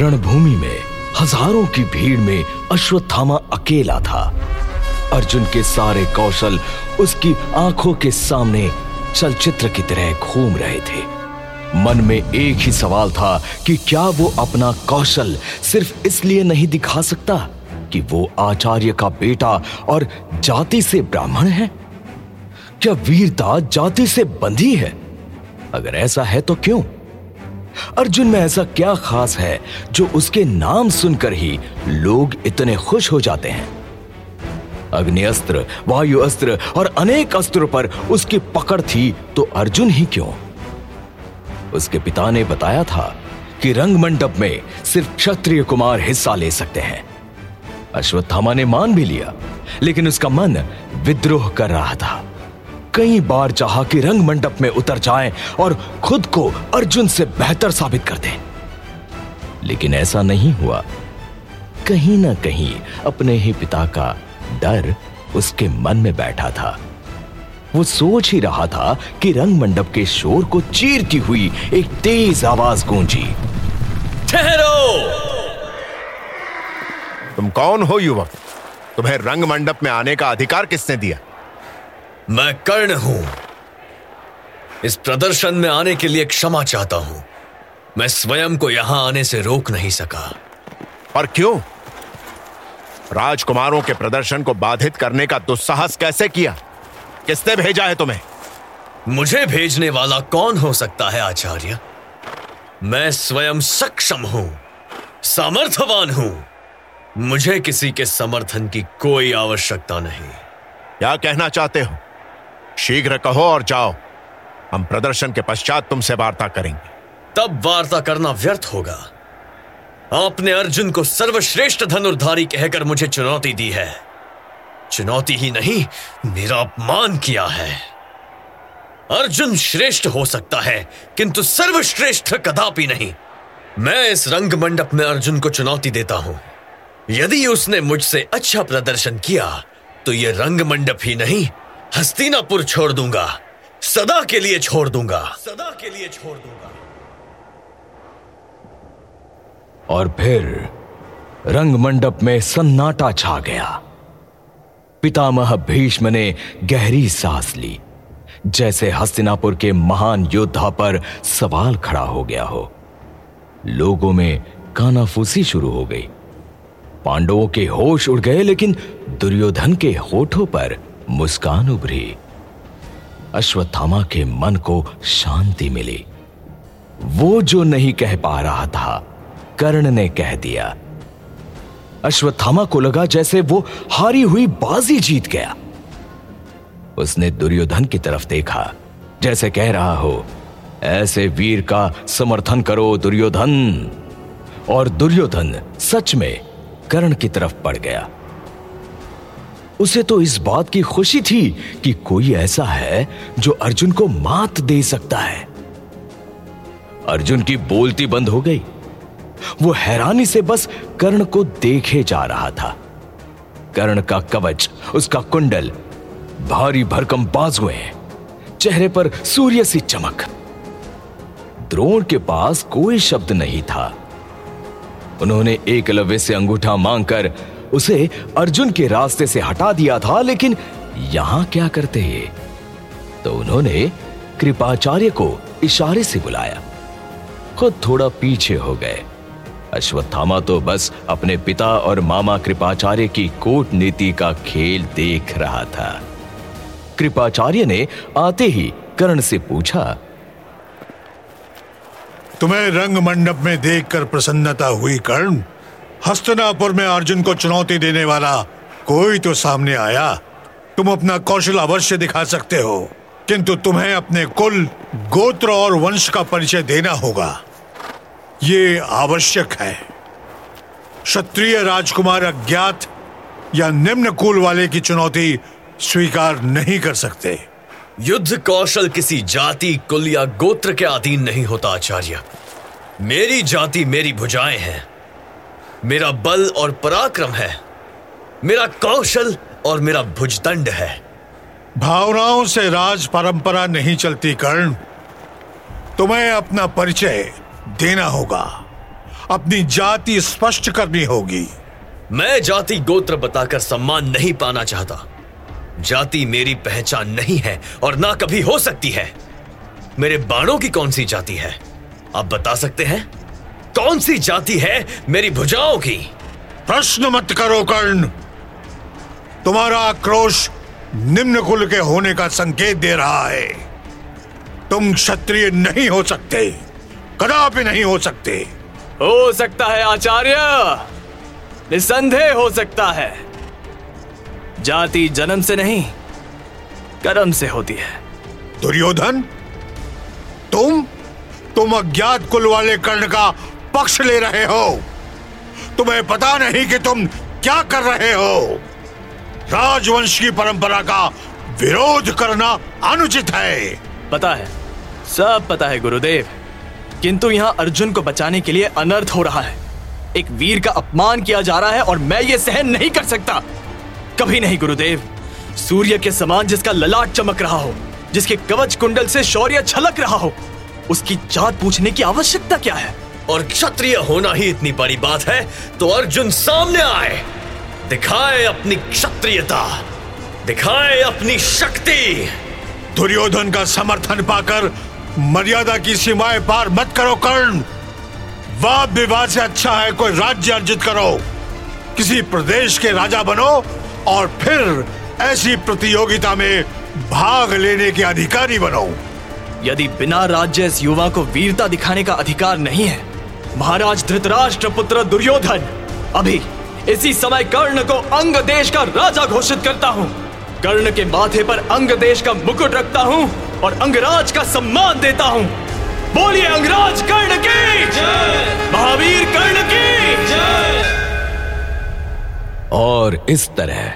रणभूमि में, हज़ारों की भीड़ में अश्वत्थामा अकेला था। अर्जुन के सारे कौशल उसकी आँखों के सामने चलचित्र की तरह घूम रहे थे। मन में एक ही सवाल था कि क्या वो अपना कौशल सिर्फ़ इसलिए नहीं दिखा सकता कि वो आचार्य का बेटा और जाति से ब्राह्मण है? क्या वीरता जाति से बंधी है? अगर ऐसा है तो क्यों? अर्जुन में ऐसा क्या खास है जो उसके नाम सुनकर ही लोग इतने खुश हो जाते हैं? अग्नि अस्त्र वायु अस्त्र और अनेक अस्त्रों पर उसकी पकड़ थी तो अर्जुन ही क्यों? उसके पिता ने बताया था कि रंग मंडप में सिर्फ़ क्षत्रिय कुमार हिस्सा ले सकते हैं। अश्वत्थामा ने मान भी लिया, लेकिन उसका मन विद्रोह कर रहा था। कई बार चाहा कि रंग मंडप में उतर जाए और खुद को अर्जुन से बेहतर साबित कर दे। लेकिन ऐसा नहीं हुआ। कहीं ना कहीं अपने ही पिता का डर उसके मन में बैठा था। वो सोच ही रहा था कि रंग मंडप के शोर को चीरती हुई एक तेज आवाज़ गूंजी। ठहरो! तुम कौन हो युवक? तुम्हें रंग मंडप में आने का अधिकार किसने दिया? मैं कर्ण हूँ। इस प्रदर्शन में आने के लिए क्षमा चाहता हूँ। मैं स्वयं को यहाँ आने से रोक नहीं सका। और क्यों? राजकुमारों के प्रदर्शन को बाधित करने का दुस्साहस कैसे किया? किसने भेजा है तुम्हें? मुझे भेजने वाला कौन हो सकता है आचार्य? मैं स्वयं सक्षम हूँ सामर्थ्यवान हूँ। मुझे किसी के समर्थन की कोई आवश्यकता नहीं। क्या कहना चाहते हो? शीघ्र कहो और जाओ। हम प्रदर्शन के पश्चात तुमसे वार्ता करेंगे। तब वार्ता करना व्यर्थ होगा। आपने अर्जुन को सर्वश्रेष्ठ धनुर्धारी कहकर मुझे चुनौती दी है। चुनौती ही नहीं मेरा अपमान किया है। अर्जुन श्रेष्ठ हो सकता है, किंतु सर्वश्रेष्ठ कदापि नहीं। मैं इस रंग मंडप में अर्जुन को चुनौती देता हूँ। यदि उसने मुझसे अच्छा प्रदर्शन किया तो यह रंग मंडप ही नहीं हस्तिनापुर छोड़ दूँगा। सदा के लिए छोड़ दूँगा। सदा के लिए छोड़ दूँगा। और फिर रंग मंडप में सन्नाटा छा गया। पितामह भीष्म ने गहरी सांस ली। जैसे हस्तिनापुर के महान योद्धा पर सवाल खड़ा हो गया हो। लोगों में कानाफूसी शुरू हो गई। पांडवों के होश उड़ गए लेकिन दुर्योधन के होठों पर मुस्कान उभरी। अश्वत्थामा के मन को शांति मिली। वो जो नहीं कह पा रहा था, कर्ण ने कह दिया। अश्वत्थामा को लगा जैसे वो हारी हुई बाजी जीत गया। उसने दुर्योधन की तरफ़ देखा, जैसे कह रहा हो, ऐसे वीर का समर्थन करो दुर्योधन। और दुर्योधन सच में कर्ण की तरफ़ पड़ गया। उसे तो इस बात की खुशी थी कि कोई ऐसा है जो अर्जुन को मात दे सकता है। अर्जुन की बोलती बंद हो गई। वो हैरानी से बस कर्ण को देखे जा रहा था। कर्ण का कवच, उसका कुंडल भारी भरकम बाजुएँ चेहरे पर सूर्य सी चमक। द्रोण के पास कोई शब्द नहीं था। उन्होंने एकलव्य से अंगूठा मांगकर उसे अर्जुन के रास्ते से हटा दिया था, लेकिन यहाँ क्या करते तो उन्होंने कृपाचार्य को इशारे से बुलाया। खुद थोड़ा पीछे हो गए। अश्वत्थामा तो बस अपने पिता और मामा कृपाचार्य की कूटनीति का खेल देख रहा था। कृपाचार्य ने आते ही कर्ण से पूछा, तुम्हें रंग मंडप में देखकर प्रसन्नता हुई, कर्ण? हस्तनापुर में अर्जुन को चुनौती देने वाला कोई तो सामने आया। तुम अपना कौशल अवश्य दिखा सकते हो, किंतु तुम्हें अपने कुल गोत्र और वंश का परिचय देना होगा। ये आवश्यक है। क्षत्रिय राजकुमार अज्ञात या निम्न कुल वाले की चुनौती स्वीकार नहीं कर सकते। युद्ध कौशल किसी जाति, कुल या गोत्र के अधीन नहीं होता, आचार्य। मेरी जाति मेरी भुजाएँ हैं। मेरा बल और पराक्रम है। मेरा कौशल और मेरा भुजदंड है। भावनाओं से राज परंपरा नहीं चलती कर्ण। तुम्हें अपना परिचय देना होगा। अपनी जाति स्पष्ट करनी होगी। मैं जाति गोत्र बताकर सम्मान नहीं पाना चाहता। जाति मेरी पहचान नहीं है और ना कभी हो सकती है। मेरे बाणों की कौन सी जाति है? आप बता सकते हैं? कौन सी जाति है मेरी भुजाओं की? प्रश्न मत करो कर्ण। तुम्हारा आक्रोश निम्न कुल के होने का संकेत दे रहा है। तुम क्षत्रिय नहीं हो सकते कदापि नहीं हो सकते। हो सकता है आचार्य। निसंदेह हो सकता है। जाति जन्म से नहीं कर्म से होती है। दुर्योधन तुम तुम अज्ञात कुल वाले कर्ण का पक्ष ले रहे हो। तुम्हें पता नहीं कि तुम क्या कर रहे हो। राजवंश की परंपरा का विरोध करना अनुचित है। पता है, सब पता है, गुरुदेव। किंतु यहाँ अर्जुन को बचाने के लिए अनर्थ हो रहा है। एक वीर का अपमान किया जा रहा है और मैं ये सहन नहीं कर सकता। कभी नहीं, गुरुदेव। सूर्य के समान जिसका ललाट चमक रहा हो, जिसके कवच कुंडल से शौर्य छलक रहा हो, उसकी जात पूछने की आवश्यकता क्या है? और क्षत्रिय होना ही इतनी बड़ी बात है तो अर्जुन सामने आए। दिखाए अपनी क्षत्रियता दिखाए अपनी शक्ति। दुर्योधन का समर्थन पाकर मर्यादा की सीमाएँ पार मत करो कर्ण। वाद विवाद से अच्छा है कोई राज्य अर्जित करो। किसी प्रदेश के राजा बनो और फिर ऐसी प्रतियोगिता में भाग लेने के अधिकारी बनो। यदि बिना राज्य इस युवा को वीरता दिखाने का अधिकार नहीं है महाराज धृतराष्ट्र पुत्र दुर्योधन, अभी इसी समय कर्ण को अंग देश का राजा घोषित करता हूँ। कर्ण के माथे पर अंग देश का मुकुट रखता हूँ और अंगराज का सम्मान देता हूँ। बोलिए अंगराज, कर्ण की महावीर, कर्ण की और इस तरह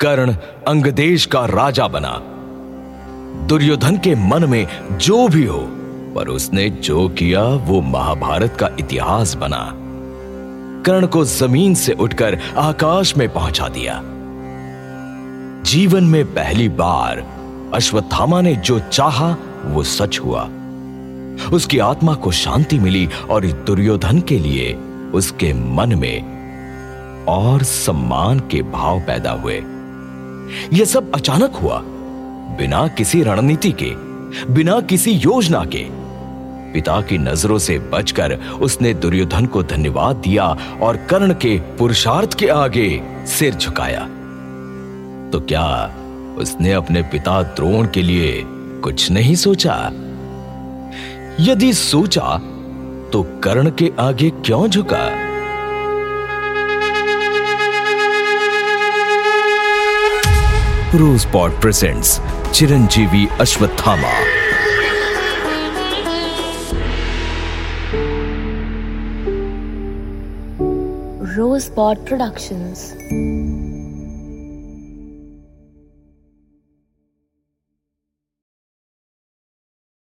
कर्ण अंगदेश का राजा बना। दुर्योधन के मन में जो भी हो पर उसने जो किया, वो महाभारत का इतिहास बना। कर्ण को ज़मीन से उठकर आकाश में पहुँचा दिया। जीवन में पहली बार अश्वत्थामा ने जो चाहा, वो सच हुआ। उसकी आत्मा को शांति मिली और दुर्योधन के लिए उसके मन में और सम्मान के भाव पैदा हुए। यह सब अचानक हुआ, बिना किसी रणनीति के। बिना किसी योजना के। पिता की नज़रों से बचकर उसने दुर्योधन को धन्यवाद दिया और कर्ण के पुरुषार्थ के आगे सिर झुकाया। तो क्या उसने अपने पिता द्रोण के लिए कुछ नहीं सोचा? यदि सोचा तो कर्ण के आगे क्यों झुका? Rosebud presents. Chiranjeevi Ashwatthama Rosebud Productions.